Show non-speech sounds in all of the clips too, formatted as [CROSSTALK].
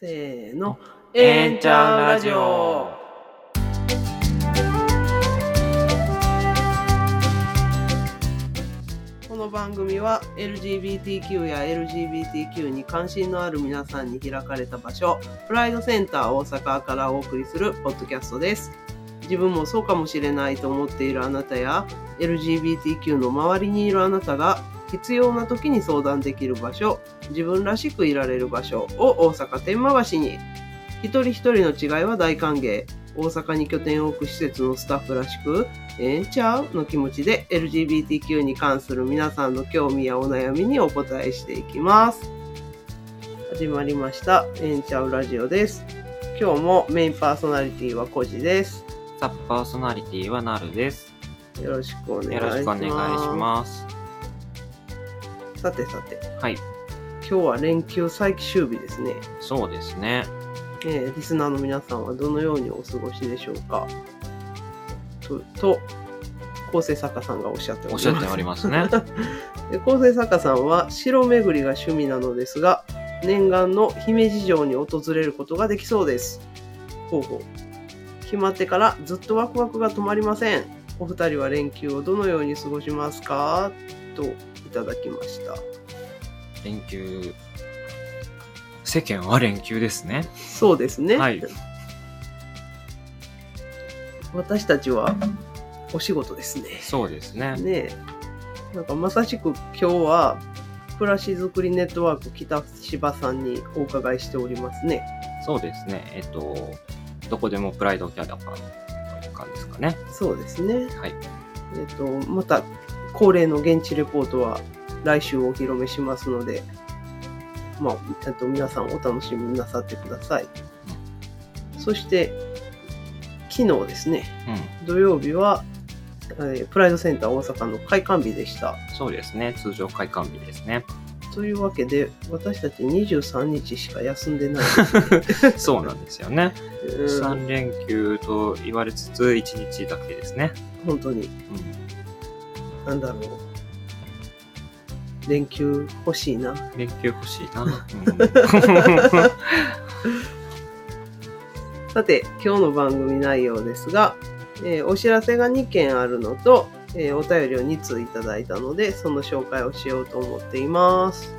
せーの。えんちゃんラジオ。この番組は LGBTQ や LGBTQ に関心のある皆さんに開かれた場所、プライドセンター大阪からお送りするポッドキャストです。自分もそうかもしれないと思っているあなたや LGBTQ の周りにいるあなたが必要な時に相談できる場所、自分らしくいられる場所を大阪天満橋に。一人一人の違いは大歓迎。大阪に拠点を置く施設のスタッフらしく、ええんちゃう？の気持ちで LGBTQ に関する皆さんの興味やお悩みにお答えしていきます。始まりました。ええんちゃうラジオです。今日もメインパーソナリティはコジです。サッパーソナリティはなるです。よろしくお願いしよます。ろしくお願いします。す。さてさて、はい、今日は連休最終日ですね。そうですね。えーリスナーの皆さんはどのようにお過ごしでしょうかと、と構成作家さんがおっしゃっております。おっしゃっておりますね。[LAUGHS] で構成作家さんは城巡りが趣味なのですが念願の姫路城に訪れることができそうですほうほう決まってからずっとワクワクが止まりませんお二人は連休をどのように過ごしますか？といただきました連休。世間は連休ですね。そうですね、はい。私たちはお仕事ですねそうですね。ねえなんかまさしく今日は暮らしづくりネットワーク北芝さんにお伺いしておりますねそうですね。えっと、どこでもプライドキャラバンという感じですかね。そうですねはい。えっと、また恒例の現地レポートは来週お披露目しますので、まあ、えっと、皆さんお楽しみになさってください。そして、昨日ですね、うん。土曜日は、えープライドセンター大阪の開館日でした。そうですね。通常開館日ですね。というわけで、私たち23日しか休んでないですね。[LAUGHS] そうなんですよね。うん3連休と言われつつ1日だけですね。本当に、うん。なんだろう。連休欲しいな。連休欲しいな。う [LAUGHS] んさて、今日の番組内容ですが、えーお知らせが2件あるのと、えーお便りを2通いただいたので、その紹介をしようと思っています。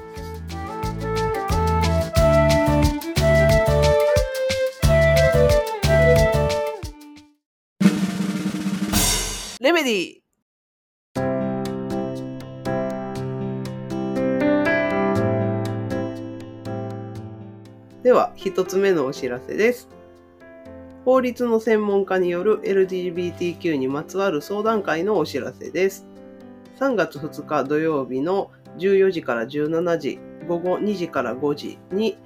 レメディでは、一つ目のお知らせです。法律の専門家による LGBTQ にまつわる相談会のお知らせです。3月2日土曜日の14時から17時、午後2時から5時に、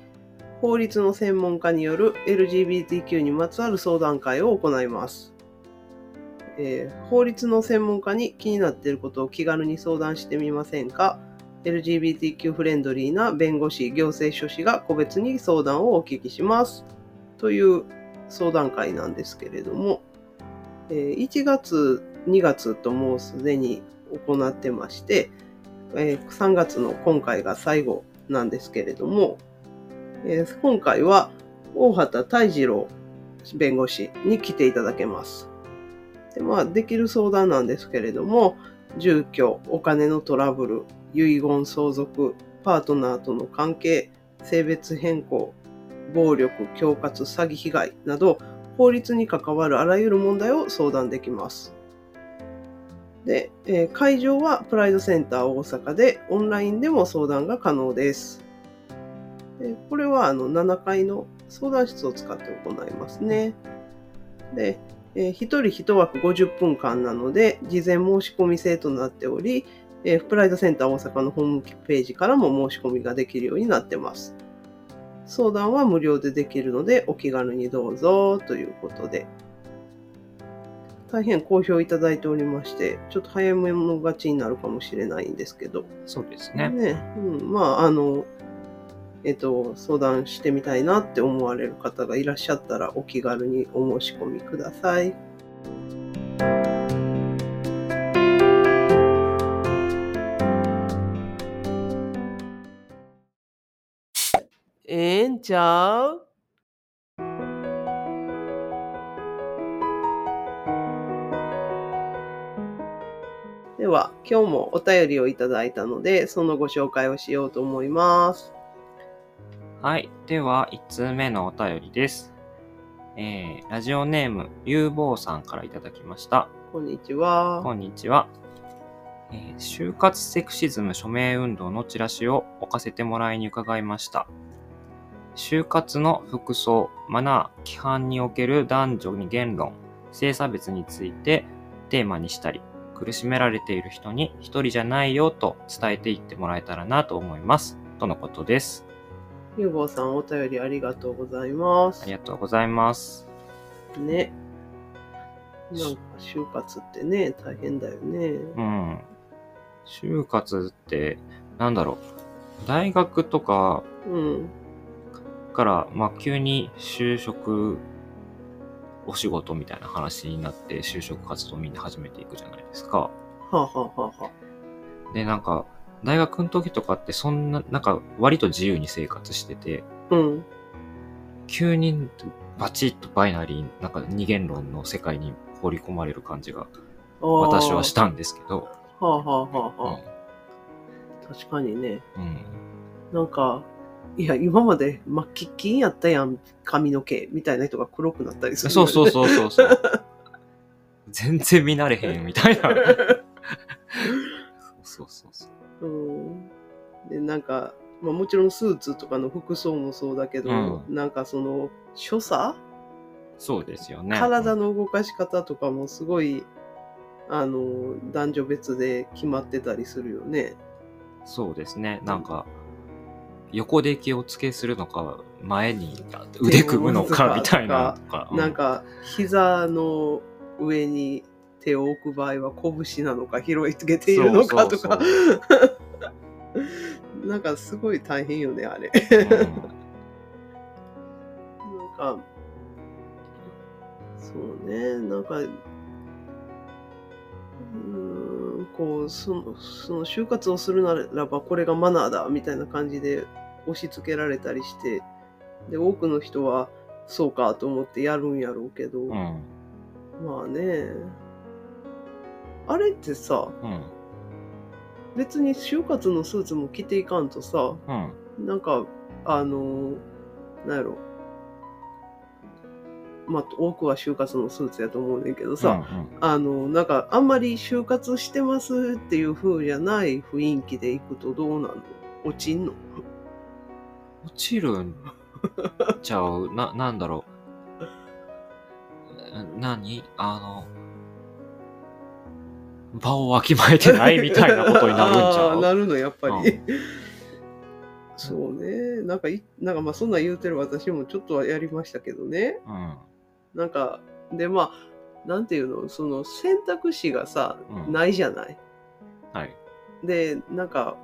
法律の専門家による LGBTQ にまつわる相談会を行います。えー法律の専門家に気になっていることを気軽に相談してみませんか？?LGBTQ フレンドリーな弁護士、行政書士が個別に相談をお聞きします。という相談会なんですけれども、1月、2月ともうすでに行ってまして、3月の今回が最後なんですけれども、今回は大畑泰次郎弁護士に来ていただけます。でまあ、できる相談なんですけれども、住居、お金のトラブル、遺言相続、パートナーとの関係、性別変更、暴力、恐喝、詐欺被害など、法律に関わるあらゆる問題を相談できます。で、え会場はプライドセンター大阪で、オンラインでも相談が可能です。でこれはあの7階の相談室を使って行いますね。で、え、1人1枠50分間なので、事前申し込み制となっており、えープライドセンター大阪のホームページからも申し込みができるようになってます。相談は無料でできるので、お気軽にどうぞということで。大変好評いただいておりまして、ちょっと早めの勝ちになるかもしれないんですけど、そうですね。ね、うん、まあ、あの、えっと、相談してみたいなって思われる方がいらっしゃったら、お気軽にお申し込みください。ちゃうでは、今日もお便りをいただいたので、そのご紹介をしようと思います。はい。では、1通目のお便りです。えー、ラジオネーム、ゆうぼうさんからいただきました。こんにちは。こんにちは。えー、就活セクシズム署名運動のチラシを置かせてもらいに伺いました。就活の服装、マナー、規範における男女に言論、性差別についてテーマにしたり、苦しめられている人に一人じゃないよと伝えていってもらえたらなと思います。とのことです。ゆうぼうさんお便りありがとうございますあり。がとうございます。ね。なんか就活ってね、大変だよね。うん。就活って、なんだろう。大学とかうん。から、まあ、急に就職、お仕事みたいな話になって、就職活動みんな始めていくじゃないですか。はあ、はあはあはあ、で、なんか、大学の時とかってそんな、なんか割と自由に生活してて、うん。急にバチッとバイナリー、なんか二元論の世界に放り込まれる感じが私はしたんですけど、はあはあはあうんはあ。確かにね。うん。なんか、いや、今まで真っ黄金やったやん、髪の毛みたいな人が黒くなったりする、そうそうそうそうそう。[LAUGHS] 全然見慣れへんみたいな。[LAUGHS] そうそうそう。うん。で、なんか、まあもちろんスーツとかの服装もそうだけど、うんなんかその、所作？そうですよね。体の動かし方とかもすごい、あの、男女別で決まってたりするよね。そうですね。なんか、横で気をつけするのか、前に腕組むのかみたいなとか。うなん、か、膝の上に手を置く場合は拳なのか、拾いつけているのかとか。[LAUGHS] なんかすごい大変よね、あれ。うんなんか、そうね、なんか、うーん、こう、その、その就活をするならばこれがマナーだみたいな感じで押し付けられたりして、で、多くの人はそうかと思ってやるんやろうけど、うん。まあね、あれってさ、うん。別に就活のスーツも着ていかんとさ、うん。なんか、あの、なんやろ。まあ、多くは就活のスーツやと思うねんけどさ、うんうんあの、なんか、あんまり就活してますっていう風じゃない雰囲気で行くとどうなの？落ちんの？落ちるんちゃう？な、[LAUGHS] なんだろう？な何？あの、場をわきまえてないみたいなことになるんちゃう？なるの、やっぱり。う [LAUGHS] そうね。なんかい、なんかまあ、そんなん言うてる私もちょっとはやりましたけどね。うん。なんか、で、まあ、なんていうの、その選択肢がさ、うんないじゃない？はい。で、なんか、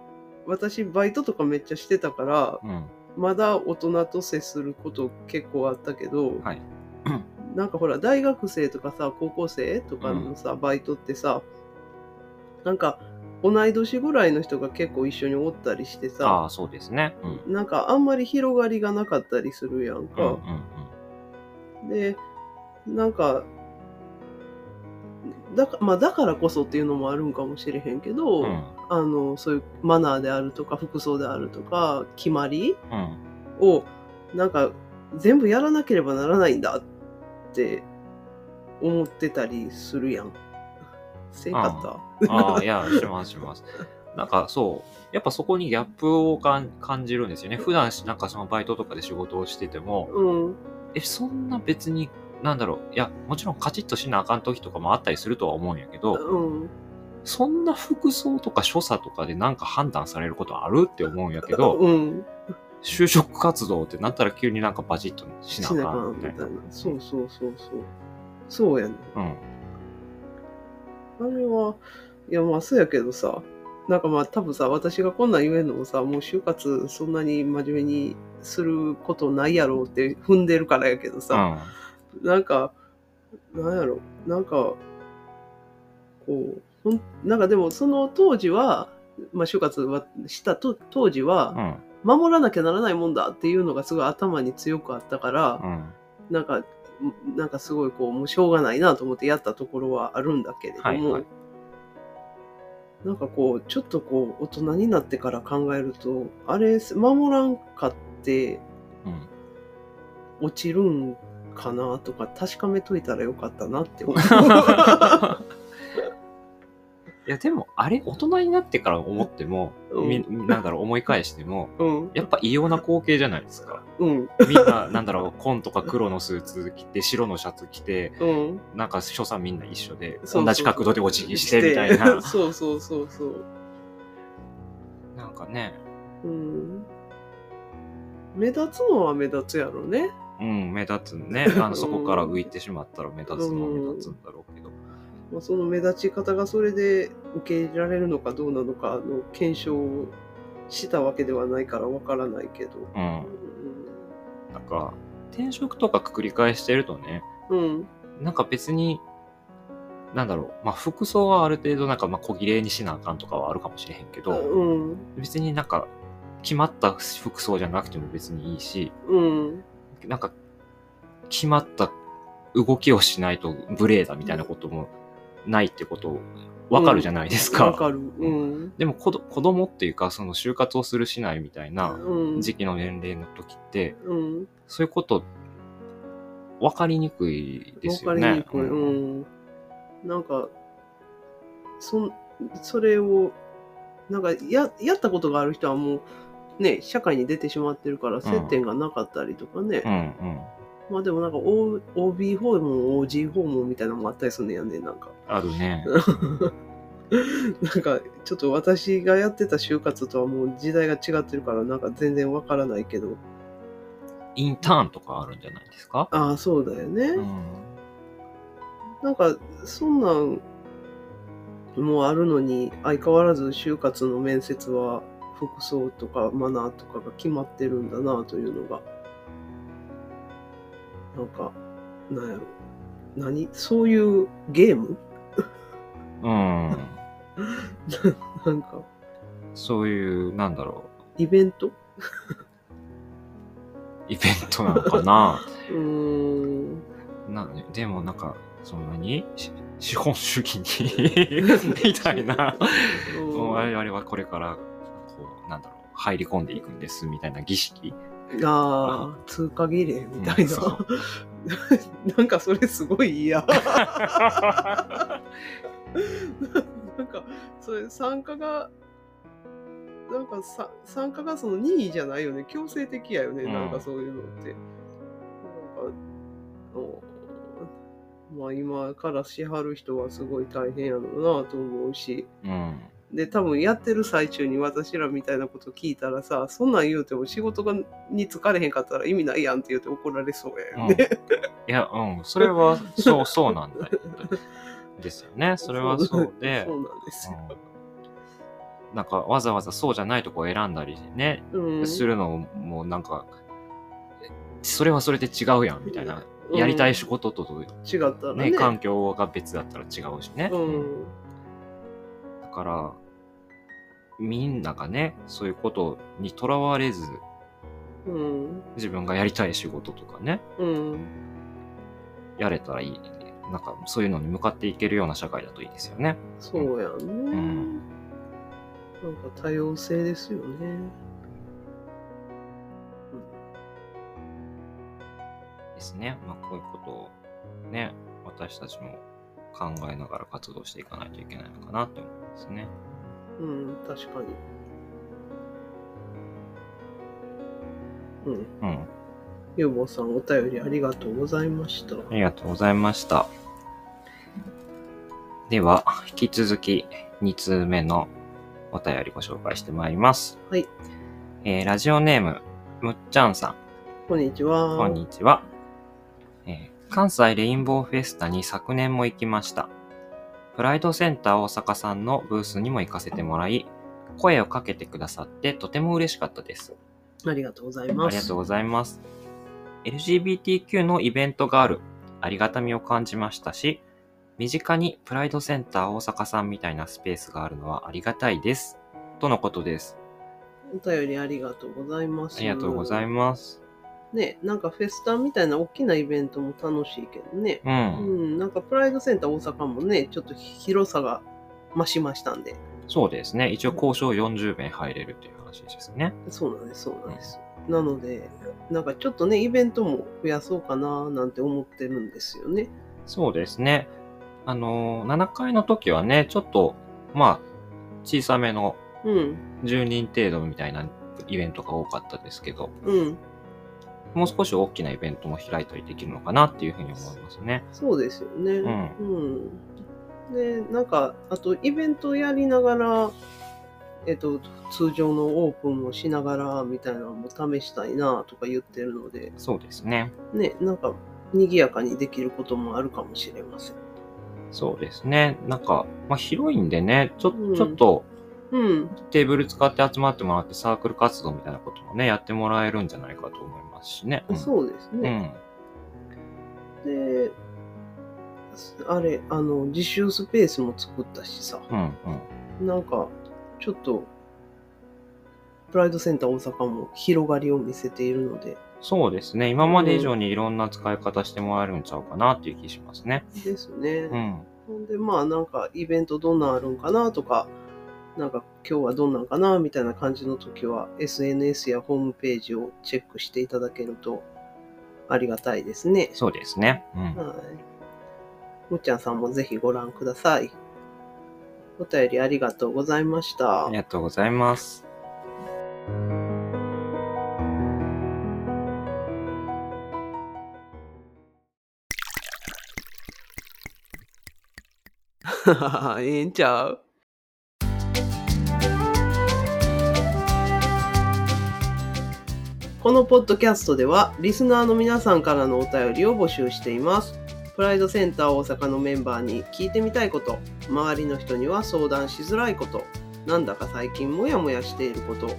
私、バイトとかめっちゃしてたから、うん。まだ大人と接すること結構あったけど、はい。[CLEARS THROAT] なんかほら、大学生とかさ、高校生とかのさ、バイトってさ、なんか、同い年ぐらいの人が結構一緒におったりしてあさ、あ、そうですね。うん。なんかあんまり広がりがなかったりするやんうんうんか。で、なんか、だかまあ、だからこそっていうのもあるんかもしれへんけど、うん。うん。あのそういうマナーであるとか服装であるとか決まりうん。をなんか全部やらなければならないんだって思ってたりするやん。せんかった？ああ、いや、しますします。なんかそう、やっぱそこにギャップを感じるんですよね。普段しなんかそのバイトとかで仕事をしてても、うん。え、そんな別に、なんだろう、いや、もちろんカチッとしなあかん時とかもあったりするとは思うんやけど、うん。そんな服装とか所作とかでなんか判断されることあるって思うんやけど、うん。就職活動ってなったら急になんかバチッとししなあかんみたいな。そうそうそうそう。そうやねん。うん。あれは、いやまあそうやけどさ、なんかまあ多分さ、私がこんなん言えんのもさ、もう就活そんなに真面目にすることないやろうって踏んでるからやけどうさ、ん。なんか、なんやろ、なんか、こう、ほんなんかでもその当時は、まあ就活はしたと当時うは、ん。守らなきゃならないもんだっていうのがすごい頭に強くあったから、うん。なんか、なんかすごいこう、もうしょうがないなと思ってやったところはあるんだけれども、はいはいなんかこう、ちょっとこう、大人になってから考えると、あれ、守らんかってうん。落ちるんかなとか、確かめといたらよかったなって思う。[LAUGHS] いや、でも、あれ、大人になってから思っても、うんみなんだろう、思い返しても、うん。やっぱ異様な光景じゃないですか。うん。みんな、なんだろう、紺とか黒のスーツ着て、白のシャツ着て、うん。なんか所作みんな一緒で、同じ角度でお辞儀してみたいな。[LAUGHS] そうそうそうそう。なんかね、うん。目立つのは目立つやろね。うん、目立つね。あのそこから浮いてしまったら目立つのは目立つんだろうけど。まあ、その目立ち方がそれで受け入れられるのかどうなのかの検証をしたわけではないからわからないけど。うん。なんか、転職とか繰り返してるとね、うん。うん。なんか別に、なんだろう、まあ服装はある程度なんかまあ小綺麗にしなあかんとかはあるかもしれへんけど、うん。別になんか決まった服装じゃなくても別にいいし、うん。なんか決まった動きをしないと無礼だみたいなこともないってことわかるじゃないですか。わかる。うん。でも子供っていうかその就活をするしないみたいなうん。時期の年齢の時って、うん。そういうこと分かりにくいですよね。わかりにくい。うん。なんか、そん、それを、なんか、や、やったことがある人はもう、ね、社会に出てしまってるから接点がなかったりとかね。うんうん。まあでもなんか、O- OB 訪問、OG 訪問みたいなのもあったりするんやね、なんか。あるね。[LAUGHS] なんか、ちょっと私がやってた就活とはもう時代が違ってるから、なんか全然わからないけど。インターンとかあるんじゃないですか？ああ、そうだよね。うん。なんか、そんなんもあるのに、相変わらず就活の面接は服装とかマナーとかが決まってるんだなというのが、なんか、なんやろ。何？そういうゲーム？うん。[LAUGHS] なんか、そういう、なんだろイベント？う、イベントなのかな？[LAUGHS] うーん。なでもなんか、そんなに？し資本主義に？[LAUGHS] みたいな、我々はこれから、こう、なんだろう、入り込んでいくんですみたいな儀式。ああ、通過儀礼みたいな。うん [LAUGHS] なんかそれすごい嫌。[LAUGHS] なんか、それ参加が、なんかさ参加がその任意じゃないよね。強制的やよね。うんなんかそういうのって。なんか、うんまあ今からしはる人はすごい大変やろうなと思うし。うん。で多分やってる最中に私らみたいなこと聞いたらさそんなん言うても仕事がに疲れへんかったら意味ないやんって言うて怒られそうやよね。いや、うん、それは、そう、そうなんだよ。[LAUGHS] ですよね。それはそうでそ、うなんですよ。うんなんかわざわざそうじゃないとこを選んだりね、うん、するのもなんか、それはそれで違うやんみたいな。うんやりたい仕事と、違ったらね。ね、環境が別だったら違うしね。うんだから、みんながね、そういうことにとらわれず、うん自分がやりたい仕事とかね、うんやれたらいい。なんか、そういうのに向かっていけるような社会だといいですよね。そうやんね。んなんか多様性ですよね。ですね。まあ、こういうことをね、私たちも考えながら活動していかないといけないのかなって思いますね。うん、確かに。うん。うん。ゆうぼうさん、お便りありがとうございました。ありがとうございました。では、引き続き2通目のお便りご紹介してまいります。はい。えーラジオネーム、むっちゃんさん。こんにちは。こんにちは、えー関西レインボーフェスタに昨年も行きました。プライドセンター大阪さんのブースにも行かせてもらい、声をかけてくださってとても嬉しかったです。ありがとうございます。ありがとうございます。LGBTQ のイベントがある、ありがたみを感じましたし、身近にプライドセンター大阪さんみたいなスペースがあるのはありがたいです。とのことです。お便りありがとうございます。ありがとうございます。ね、なんかフェスタみたいな大きなイベントも楽しいけどね。う。うんん、なんかプライドセンター大阪もね、ちょっと広さが増しましたんで、そうですね。一応交渉40名入れるという話ですね。そうなんです、そうなんです。なので、なんかちょっとね、イベントも増やそうかななんて思ってるんですよね。そうですね。あのー、7回の時はね、ちょっと、まあ、小さめのうん、10人程度みたいなイベントが多かったですけど、うん、もう少し大きなイベントも開いたりできるのかなっていうふうに思いますね。そうですよね。んうん。で、なんか、あとイベントやりながら、えっと、通常のオープンもしながらみたいなのも試したいなとか言ってるので、そうですね。ね、なんか、賑やかにできることもあるかもしれません。そうですね。なんか、まあ、広いんでね、ちょうんちょっとうん、テーブル使って集まってもらってサークル活動みたいなこともね、やってもらえるんじゃないかと思いますしね。うんそうですね。で、あれ、あの、自習スペースも作ったしさ、うん。うんうん。なんか、ちょっと、プライドセンター大阪も広がりを見せているので、そうですね。今まで以上にいろんな使い方してもらえるんちゃうかなっていう気しますね。ですね。うん。ほんで、まあなんかイベントどんなんあるんかなとか、なんか今日はどんなんかなみたいな感じの時は SNS やホームページをチェックしていただけるとありがたいですね。そうですね。うん。はい。むっちゃんさんもぜひご覧ください。お便りありがとうございましたあり。がとうございます。[LAUGHS] ええんちゃう？このポッドキャストではリスナーの皆さんからのお便りを募集しています。プライドセンター大阪のメンバーに聞いてみたいこと、周りの人には相談しづらいこと、なんだか最近モヤモヤしていること、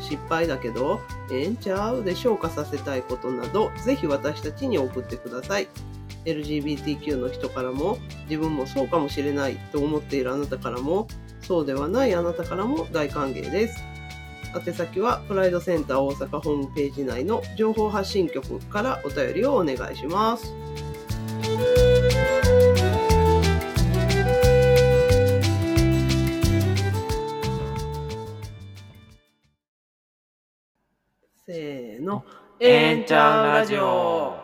失敗だけど、ええんちゃうで消化させたいことなど、ぜひ私たちに送ってください。LGBTQ の人からも、自分もそうかもしれないと思っているあなたからも、そうではないあなたからも大歓迎です。宛先はプライドセンター大阪ホームページ内の情報発信局からお便りをお願いします。せーの、えんちゃんラジオ